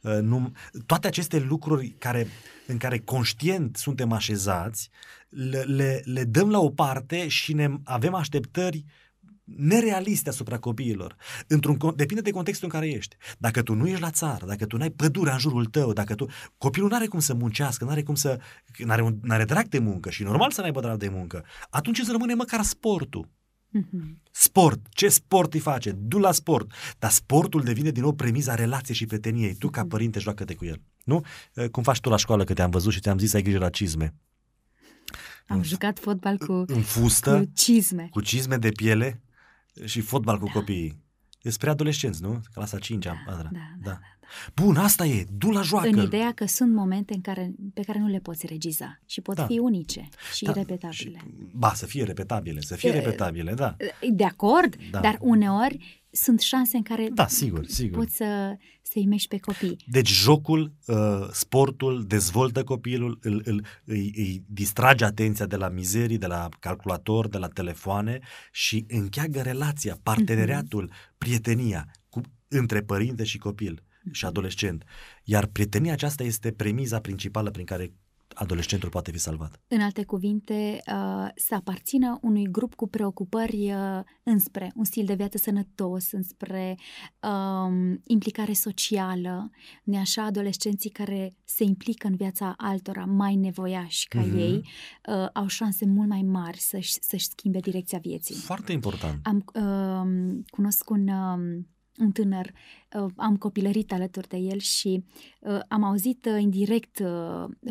Uh, nu, toate aceste lucruri care, în care conștient suntem așezați, le, le, le dăm la o parte și ne avem așteptări uh, nerealiste asupra copiilor. Într-un, depinde de contextul în care ești. Dacă tu nu ești la țară, dacă tu nu ai pădurea în jurul tău, dacă tu... Copilul nu are cum să muncească, nu are cum să... nu are, are drag de muncă și normal să n-aibă drag de muncă. Atunci îți rămâne măcar sportul. Mm-hmm. Sport. Ce sport îi face? Du la sport. Dar sportul devine din nou premiza relației și prieteniei. Tu, ca mm-hmm. părinte, joacă-te cu el. Nu? Cum faci tu la școală, că te-am văzut și te-am zis ai grijă la cizme. Am în, jucat fotbal cu, în fustă, cu cizme. Cu cizme de piele și fotbal cu da. copiii. E spre adolescenți, nu? Clasa 5 da, da, da, da. da. Bun, asta e, du la joacă. În ideea că sunt momente în care, pe care nu le poți regiza și pot da. fi unice și da. repetabile. Și, ba, să fie repetabile, să fie e, repetabile, da. De acord, da. dar uneori sunt șanse în care da, sigur, sigur. poți să, să-i mești pe copii. Deci jocul, uh, sportul dezvoltă copilul, îl, îl, îi, îi distrage atenția de la mizerii, de la calculator, de la telefoane și încheagă relația, parteneriatul, mm-hmm. prietenia cu, între părinte și copil și adolescent. Iar prietenia aceasta este premiza principală prin care adolescentul poate fi salvat. În alte cuvinte, uh, să aparțină unui grup cu preocupări uh, înspre un stil de viață sănătos, înspre um, implicare socială, ne așa adolescenții care se implică în viața altora mai nevoiași ca mm-hmm. ei, uh, au șanse mult mai mari să-și, să-și schimbe direcția vieții. Foarte important. Am uh, cunosc un... Uh, un tânăr, uh, am copilărit alături de el și uh, am auzit uh, indirect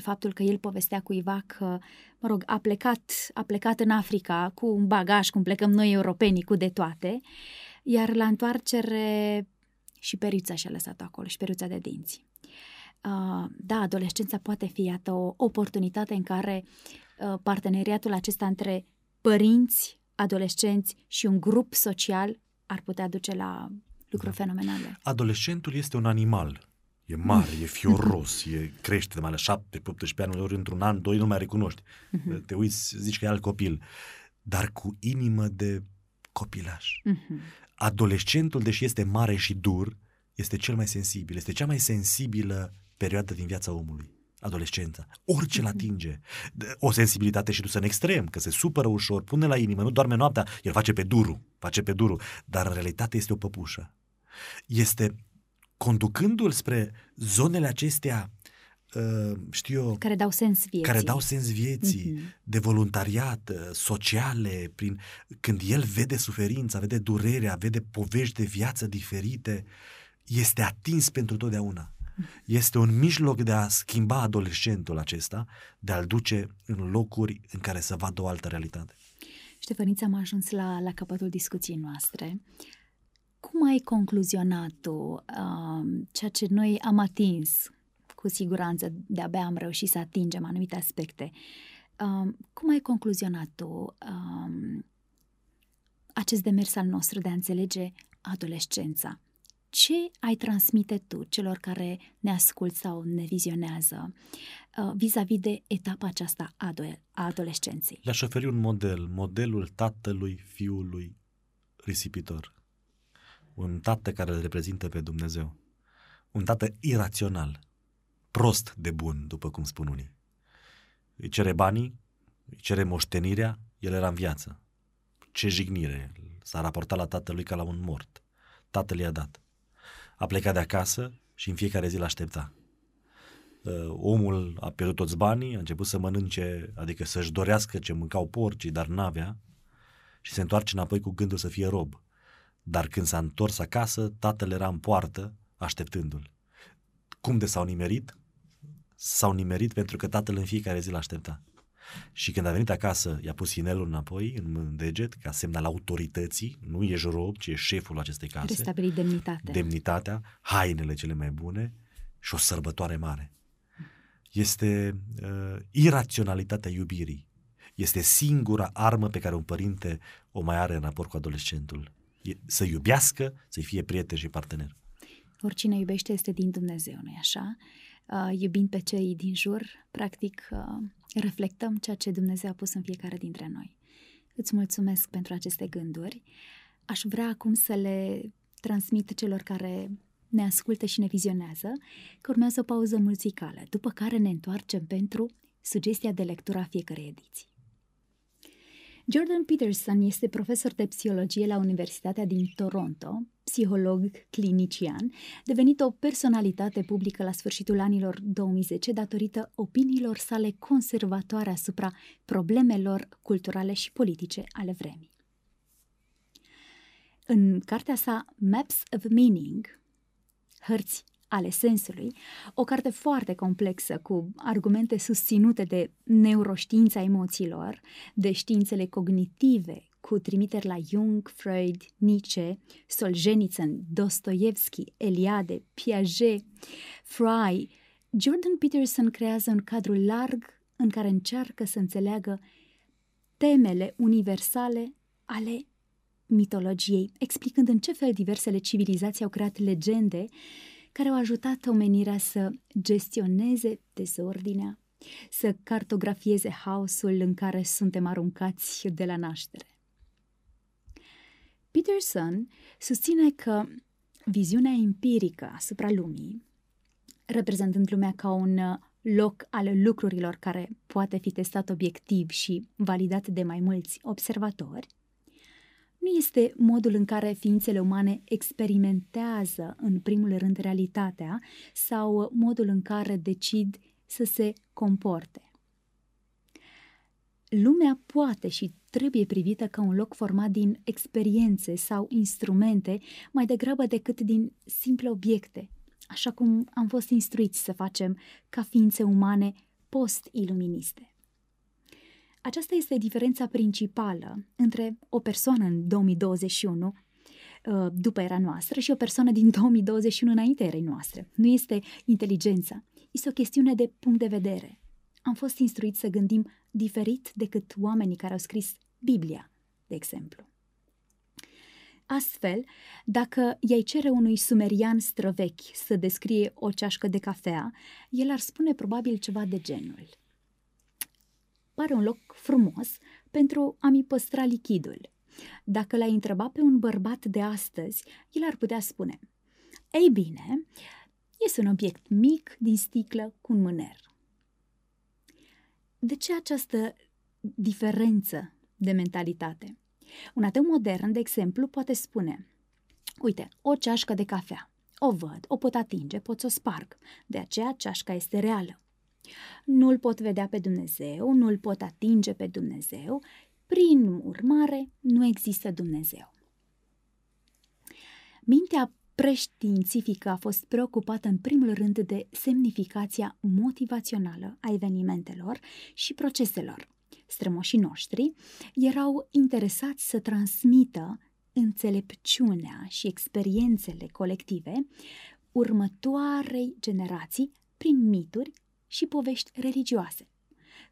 faptul că el povestea cuiva că, mă rog, a plecat, a plecat în Africa cu un bagaj, cum plecăm noi europenii, cu de toate, iar la întoarcere și periuța și-a lăsat acolo, și periuța de dinți. Da, adolescența poate fi, iată, o oportunitate în care parteneriatul acesta între părinți, adolescenți și un grup social ar putea duce la lucruri da. fenomenale. Adolescentul este un animal. E mare, e fioros, e crește de mai la șapte, 18 ani, ori într-un an, doi nu mai recunoști. Uh-huh. Te uiți, zici că e alt copil. Dar cu inimă de copilaș. Uh-huh. Adolescentul, deși este mare și dur, este cel mai sensibil. Este cea mai sensibilă perioadă din viața omului adolescența. Orice îl atinge. O sensibilitate și dusă în extrem, că se supără ușor, pune la inimă, nu doarme noaptea, el face pe duru, face pe duru, dar în realitate este o păpușă este conducându-l spre zonele acestea uh, știu eu, care dau sens vieții, care dau sens vieții mm-hmm. de voluntariat, uh, sociale, prin, când el vede suferința, vede durerea, vede povești de viață diferite, este atins pentru totdeauna. Este un mijloc de a schimba adolescentul acesta, de a-l duce în locuri în care să vadă o altă realitate. Ștefăniță, am ajuns la, la capătul discuției noastre. Cum ai concluzionat tu uh, ceea ce noi am atins cu siguranță, de-abia am reușit să atingem anumite aspecte. Uh, cum ai concluzionat tu uh, acest demers al nostru de a înțelege adolescența? Ce ai transmite tu celor care ne ascult sau ne vizionează uh, vis-a-vis de etapa aceasta a adolescenței? Le-aș oferi un model, modelul tatălui fiului risipitor. Un tată care îl reprezintă pe Dumnezeu. Un tată irațional, prost de bun, după cum spun unii. Îi cere banii, îi cere moștenirea, el era în viață. Ce jignire! S-a raportat la tatălui ca la un mort. Tatăl i-a dat. A plecat de acasă și în fiecare zi l-aștepta. Uh, omul a pierdut toți banii, a început să mănânce, adică să-și dorească ce mâncau porcii, dar n-avea și se întoarce înapoi cu gândul să fie rob. Dar când s-a întors acasă, tatăl era în poartă, așteptându-l. Cum de s-au nimerit? S-au nimerit pentru că tatăl în fiecare zi l-aștepta. Și când a venit acasă, i-a pus inelul înapoi în deget, ca semn al autorității, nu e rob, ci e șeful acestei case. Restabilit demnitatea. Demnitatea, hainele cele mai bune și o sărbătoare mare. Este uh, iraționalitatea iubirii. Este singura armă pe care un părinte o mai are în raport cu adolescentul. E, să iubească, să-i fie prieten și partener. Oricine iubește este din Dumnezeu, nu-i așa? Uh, iubind pe cei din jur, practic uh, reflectăm ceea ce Dumnezeu a pus în fiecare dintre noi. Îți mulțumesc pentru aceste gânduri. Aș vrea acum să le transmit celor care ne ascultă și ne vizionează că urmează o pauză muzicală, după care ne întoarcem pentru sugestia de lectură a fiecărei ediții. Jordan Peterson este profesor de psihologie la Universitatea din Toronto, psiholog clinician, devenit o personalitate publică la sfârșitul anilor 2010 datorită opiniilor sale conservatoare asupra problemelor culturale și politice ale vremii. În cartea sa Maps of Meaning, Hărți ale sensului, o carte foarte complexă cu argumente susținute de neuroștiința emoțiilor, de științele cognitive, cu trimiteri la Jung, Freud, Nietzsche, Solzhenitsyn, Dostoevski, Eliade, Piaget, Fry, Jordan Peterson creează un cadru larg în care încearcă să înțeleagă temele universale ale mitologiei, explicând în ce fel diversele civilizații au creat legende care au ajutat omenirea să gestioneze dezordinea, să cartografieze haosul în care suntem aruncați de la naștere. Peterson susține că viziunea empirică asupra lumii, reprezentând lumea ca un loc al lucrurilor care poate fi testat obiectiv și validat de mai mulți observatori, nu este modul în care ființele umane experimentează în primul rând realitatea sau modul în care decid să se comporte. Lumea poate și trebuie privită ca un loc format din experiențe sau instrumente mai degrabă decât din simple obiecte, așa cum am fost instruiți să facem ca ființe umane post-iluministe. Aceasta este diferența principală între o persoană în 2021 uh, după era noastră și o persoană din 2021 înainte erei noastre. Nu este inteligența, este o chestiune de punct de vedere. Am fost instruiți să gândim diferit decât oamenii care au scris Biblia, de exemplu. Astfel, dacă i-ai cere unui sumerian străvechi să descrie o ceașcă de cafea, el ar spune probabil ceva de genul – pare un loc frumos pentru a mi păstra lichidul. Dacă l-ai întreba pe un bărbat de astăzi, el ar putea spune Ei bine, este un obiect mic din sticlă cu un mâner. De ce această diferență de mentalitate? Un ateu modern, de exemplu, poate spune Uite, o ceașcă de cafea. O văd, o pot atinge, pot să o sparg. De aceea ceașca este reală. Nu-L pot vedea pe Dumnezeu, nu-L pot atinge pe Dumnezeu, prin urmare, nu există Dumnezeu. Mintea preștiințifică a fost preocupată în primul rând de semnificația motivațională a evenimentelor și proceselor. Strămoșii noștri erau interesați să transmită înțelepciunea și experiențele colective următoarei generații prin mituri și povești religioase,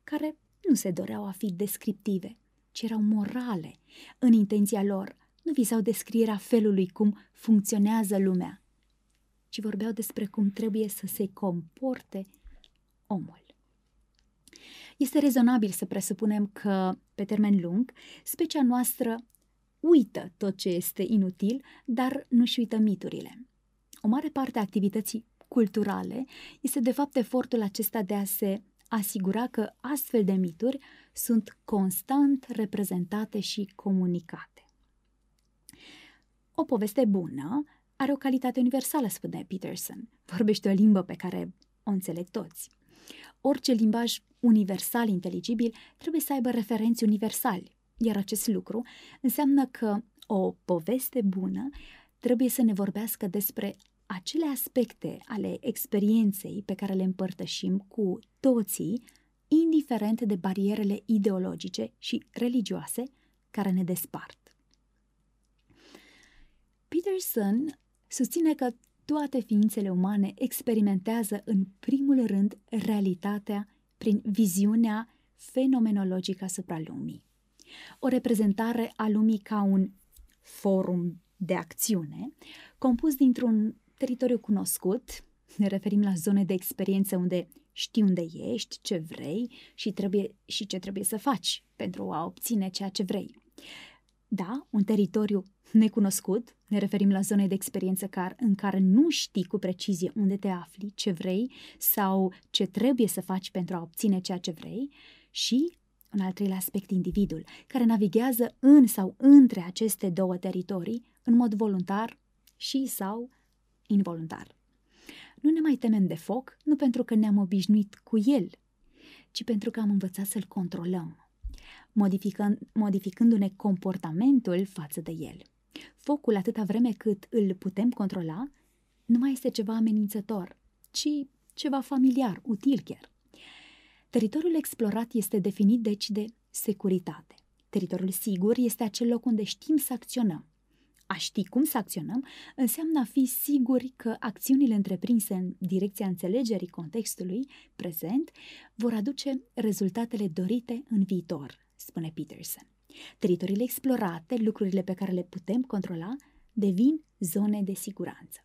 care nu se doreau a fi descriptive, ci erau morale în intenția lor, nu visau descrierea felului cum funcționează lumea, ci vorbeau despre cum trebuie să se comporte omul. Este rezonabil să presupunem că, pe termen lung, specia noastră uită tot ce este inutil, dar nu-și uită miturile. O mare parte a activității culturale este de fapt efortul acesta de a se asigura că astfel de mituri sunt constant reprezentate și comunicate. O poveste bună are o calitate universală, spune Peterson. Vorbește o limbă pe care o înțeleg toți. Orice limbaj universal inteligibil trebuie să aibă referenți universali, iar acest lucru înseamnă că o poveste bună trebuie să ne vorbească despre acele aspecte ale experienței pe care le împărtășim cu toții, indiferent de barierele ideologice și religioase care ne despart. Peterson susține că toate ființele umane experimentează în primul rând realitatea prin viziunea fenomenologică asupra lumii. O reprezentare a lumii ca un forum de acțiune, compus dintr-un teritoriu cunoscut, ne referim la zone de experiență unde știi unde ești, ce vrei și, trebuie, și ce trebuie să faci pentru a obține ceea ce vrei. Da, un teritoriu necunoscut, ne referim la zone de experiență car, în care nu știi cu precizie unde te afli, ce vrei sau ce trebuie să faci pentru a obține ceea ce vrei și un al treilea aspect, individul, care navighează în sau între aceste două teritorii în mod voluntar și sau involuntar. Nu ne mai temem de foc, nu pentru că ne-am obișnuit cu el, ci pentru că am învățat să-l controlăm, modificând, modificându-ne comportamentul față de el. Focul, atâta vreme cât îl putem controla, nu mai este ceva amenințător, ci ceva familiar, util chiar. Teritoriul explorat este definit deci de securitate. Teritoriul sigur este acel loc unde știm să acționăm. A ști cum să acționăm înseamnă a fi siguri că acțiunile întreprinse în direcția înțelegerii contextului prezent vor aduce rezultatele dorite în viitor, spune Peterson. Teritoriile explorate, lucrurile pe care le putem controla, devin zone de siguranță.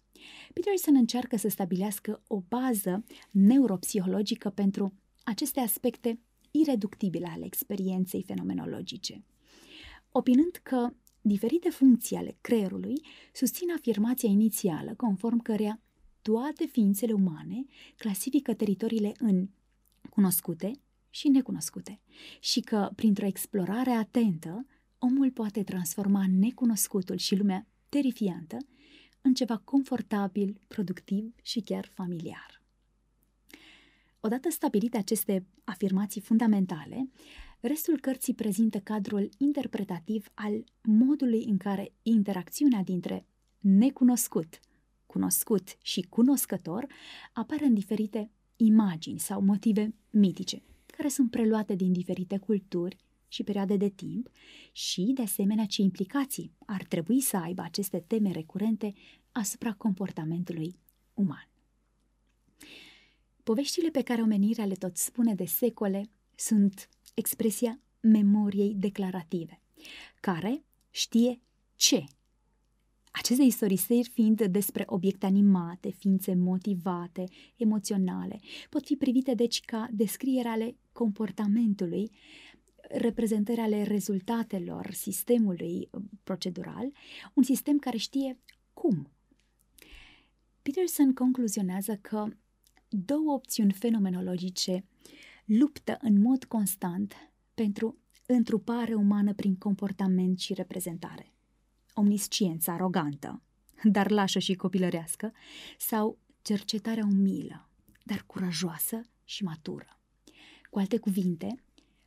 Peterson încearcă să stabilească o bază neuropsihologică pentru aceste aspecte ireductibile ale experienței fenomenologice. Opinând că diferite funcții ale creierului susțin afirmația inițială conform cărea toate ființele umane clasifică teritoriile în cunoscute și necunoscute și că, printr-o explorare atentă, omul poate transforma necunoscutul și lumea terifiantă în ceva confortabil, productiv și chiar familiar. Odată stabilite aceste afirmații fundamentale, restul cărții prezintă cadrul interpretativ al modului în care interacțiunea dintre necunoscut, cunoscut și cunoscător apare în diferite imagini sau motive mitice, care sunt preluate din diferite culturi și perioade de timp și, de asemenea, ce implicații ar trebui să aibă aceste teme recurente asupra comportamentului uman. Poveștile pe care omenirea le tot spune de secole sunt expresia memoriei declarative, care știe ce. Aceste istorisiri fiind despre obiecte animate, ființe motivate, emoționale, pot fi privite deci ca descriere ale comportamentului, reprezentări ale rezultatelor sistemului uh, procedural, un sistem care știe cum. Peterson concluzionează că două opțiuni fenomenologice luptă în mod constant pentru întrupare umană prin comportament și reprezentare. Omnisciența arogantă, dar lașă și copilărească, sau cercetarea umilă, dar curajoasă și matură. Cu alte cuvinte,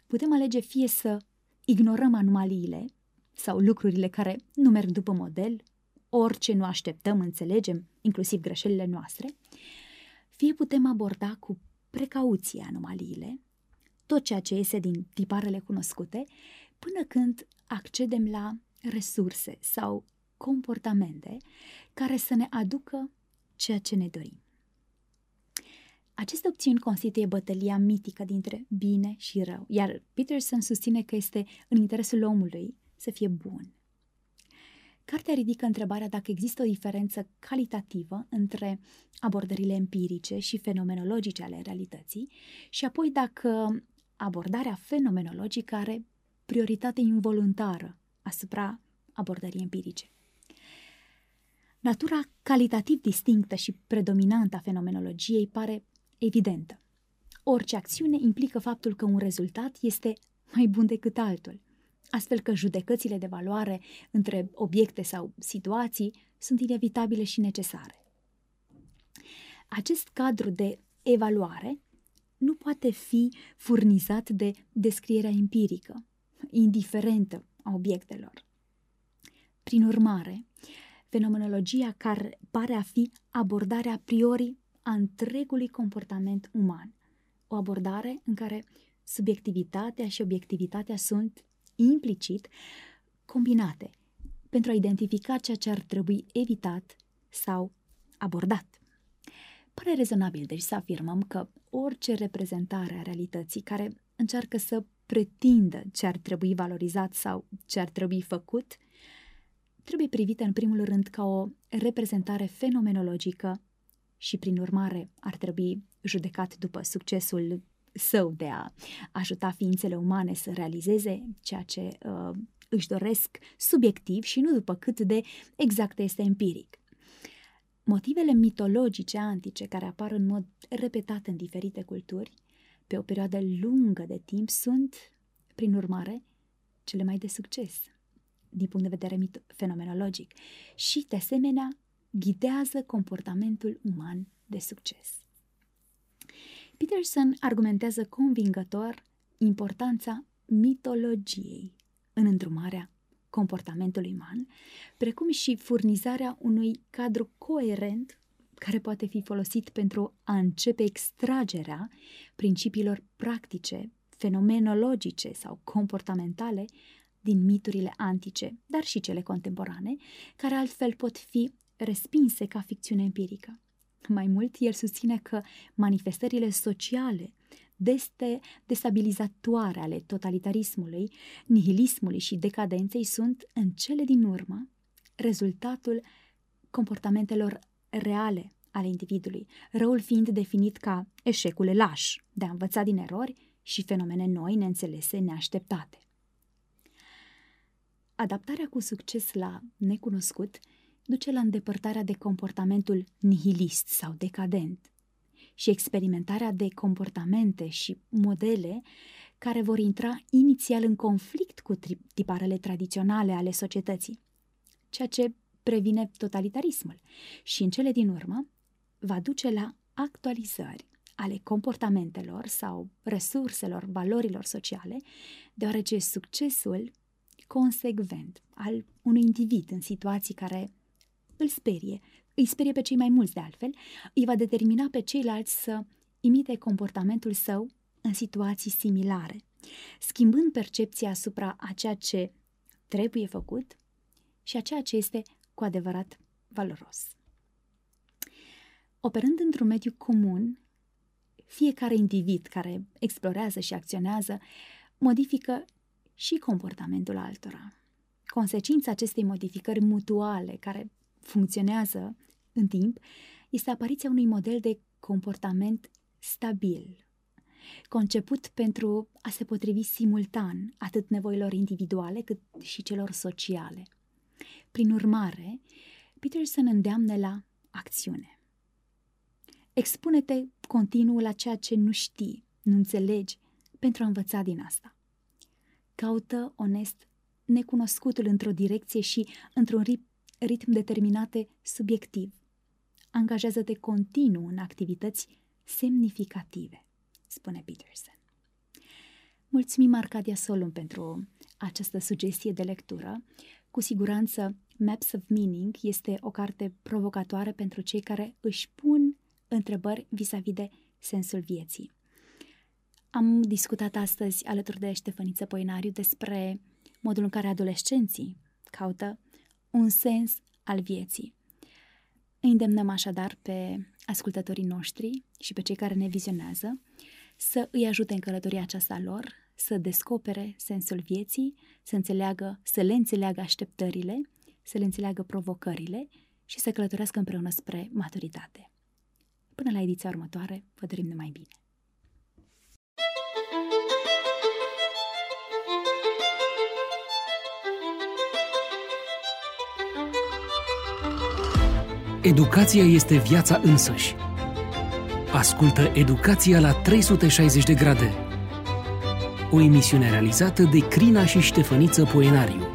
putem alege fie să ignorăm anomaliile sau lucrurile care nu merg după model, orice nu așteptăm, înțelegem, inclusiv greșelile noastre, fie putem aborda cu precauție anomaliile, tot ceea ce iese din tiparele cunoscute, până când accedem la resurse sau comportamente care să ne aducă ceea ce ne dorim. Aceste opțiuni constituie bătălia mitică dintre bine și rău, iar Peterson susține că este în interesul omului să fie bun. Cartea ridică întrebarea dacă există o diferență calitativă între abordările empirice și fenomenologice ale realității și apoi dacă abordarea fenomenologică are prioritate involuntară asupra abordării empirice. Natura calitativ distinctă și predominantă a fenomenologiei pare evidentă. Orice acțiune implică faptul că un rezultat este mai bun decât altul, astfel că judecățile de valoare între obiecte sau situații sunt inevitabile și necesare. Acest cadru de evaluare nu poate fi furnizat de descrierea empirică, indiferentă a obiectelor. Prin urmare, fenomenologia care pare a fi abordarea a priori a întregului comportament uman. O abordare în care subiectivitatea și obiectivitatea sunt implicit combinate pentru a identifica ceea ce ar trebui evitat sau abordat. Pare rezonabil, deci, să afirmăm că orice reprezentare a realității care încearcă să pretindă ce ar trebui valorizat sau ce ar trebui făcut, trebuie privită în primul rând ca o reprezentare fenomenologică și, prin urmare, ar trebui judecat după succesul său de a ajuta ființele umane să realizeze ceea ce uh, își doresc subiectiv și nu după cât de exact este empiric. Motivele mitologice antice care apar în mod repetat în diferite culturi, pe o perioadă lungă de timp, sunt, prin urmare, cele mai de succes din punct de vedere fenomenologic și, de asemenea, ghidează comportamentul uman de succes. Peterson argumentează convingător importanța mitologiei în îndrumarea comportamentului uman, precum și furnizarea unui cadru coerent care poate fi folosit pentru a începe extragerea principiilor practice, fenomenologice sau comportamentale din miturile antice, dar și cele contemporane, care altfel pot fi respinse ca ficțiune empirică. Mai mult, el susține că manifestările sociale deste destabilizatoare ale totalitarismului, nihilismului și decadenței sunt, în cele din urmă, rezultatul comportamentelor reale ale individului, răul fiind definit ca eșecul laș de a învăța din erori și fenomene noi, neînțelese, neașteptate. Adaptarea cu succes la necunoscut duce la îndepărtarea de comportamentul nihilist sau decadent și experimentarea de comportamente și modele care vor intra inițial în conflict cu tiparele tradiționale ale societății, ceea ce previne totalitarismul și, în cele din urmă, va duce la actualizări ale comportamentelor sau resurselor, valorilor sociale, deoarece succesul consecvent al unui individ în situații care îl sperie, îi sperie pe cei mai mulți de altfel, îi va determina pe ceilalți să imite comportamentul său în situații similare, schimbând percepția asupra a ceea ce trebuie făcut și a ceea ce este cu adevărat valoros. Operând într-un mediu comun, fiecare individ care explorează și acționează modifică și comportamentul altora. Consecința acestei modificări mutuale, care funcționează în timp, este apariția unui model de comportament stabil, conceput pentru a se potrivi simultan atât nevoilor individuale cât și celor sociale. Prin urmare, Peterson îndeamnă la acțiune. Expune-te continuu la ceea ce nu știi, nu înțelegi, pentru a învăța din asta. Caută onest necunoscutul într-o direcție și într-un ritm determinate subiectiv. Angajează-te continuu în activități semnificative, spune Peterson. Mulțumim Arcadia Solum pentru această sugestie de lectură, Cu siguranță, Maps of Meaning este o carte provocatoare pentru cei care își pun întrebări vis-a-vis de sensul vieții. Am discutat astăzi alături de Ștefăniță Poinariu despre modul în care adolescenții caută un sens al vieții. Îi îndemnăm așadar pe ascultătorii noștri și pe cei care ne vizionează să îi ajute în călătoria aceasta lor, să descopere sensul vieții, să înțeleagă, să le înțeleagă așteptările, să le înțeleagă provocările și să călătorească împreună spre maturitate. Până la ediția următoare, vă dorim numai bine! Educația este viața însăși. Ascultă Educația la 360 de grade. O emisiune realizată de Crina și Ștefăniță Poenariu.